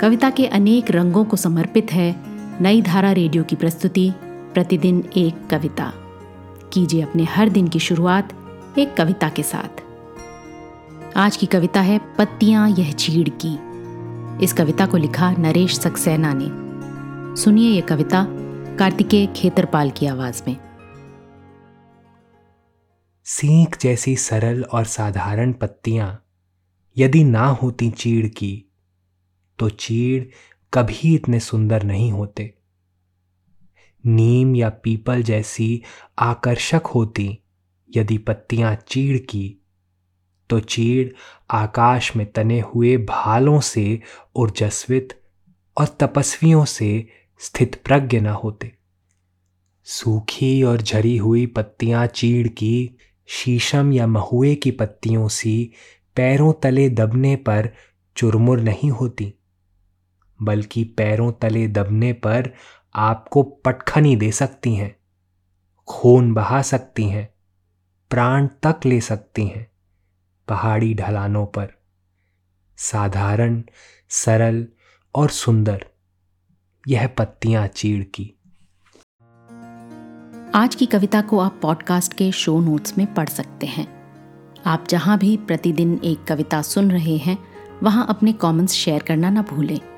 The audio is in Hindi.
कविता के अनेक रंगों को समर्पित है नई धारा रेडियो की प्रस्तुति, प्रतिदिन एक कविता। कीजिए अपने हर दिन की शुरुआत एक कविता के साथ। आज की कविता है पत्तियाँ यह चीड़ की। इस कविता को लिखा नरेश सक्सेना ने। सुनिए यह कविता कार्तिकेय खेतरपाल की आवाज़ में। सीख जैसी सरल और साधारण पत्तियाँ यदि ना होती चीड़ की तो चीड़ कभी इतने सुंदर नहीं होते। नीम या पीपल जैसी आकर्षक होती, यदि पत्तियाँ चीड़ की तो चीड़ आकाश में तने हुए भालों से ऊर्जस्वित और तपस्वियों से स्थित प्रज्ञ न होते। सूखी और झरी हुई पत्तियाँ चीड़ की, शीशम या महुए की पत्तियों सी पैरों तले दबने पर चुरमुर नहीं होती। बल्कि पैरों तले दबने पर आपको पटखनी दे सकती हैं, खून बहा सकती हैं, प्राण तक ले सकती हैं पहाड़ी ढलानों पर। साधारण, सरल और सुंदर, यह पत्तियाँ चीड़ की। आज की कविता को आप पॉडकास्ट के शो नोट्स में पढ़ सकते हैं। आप जहाँ भी प्रतिदिन एक कविता सुन रहे हैं, वहाँ अपने कमेंट्स शेयर करना ना भूलें।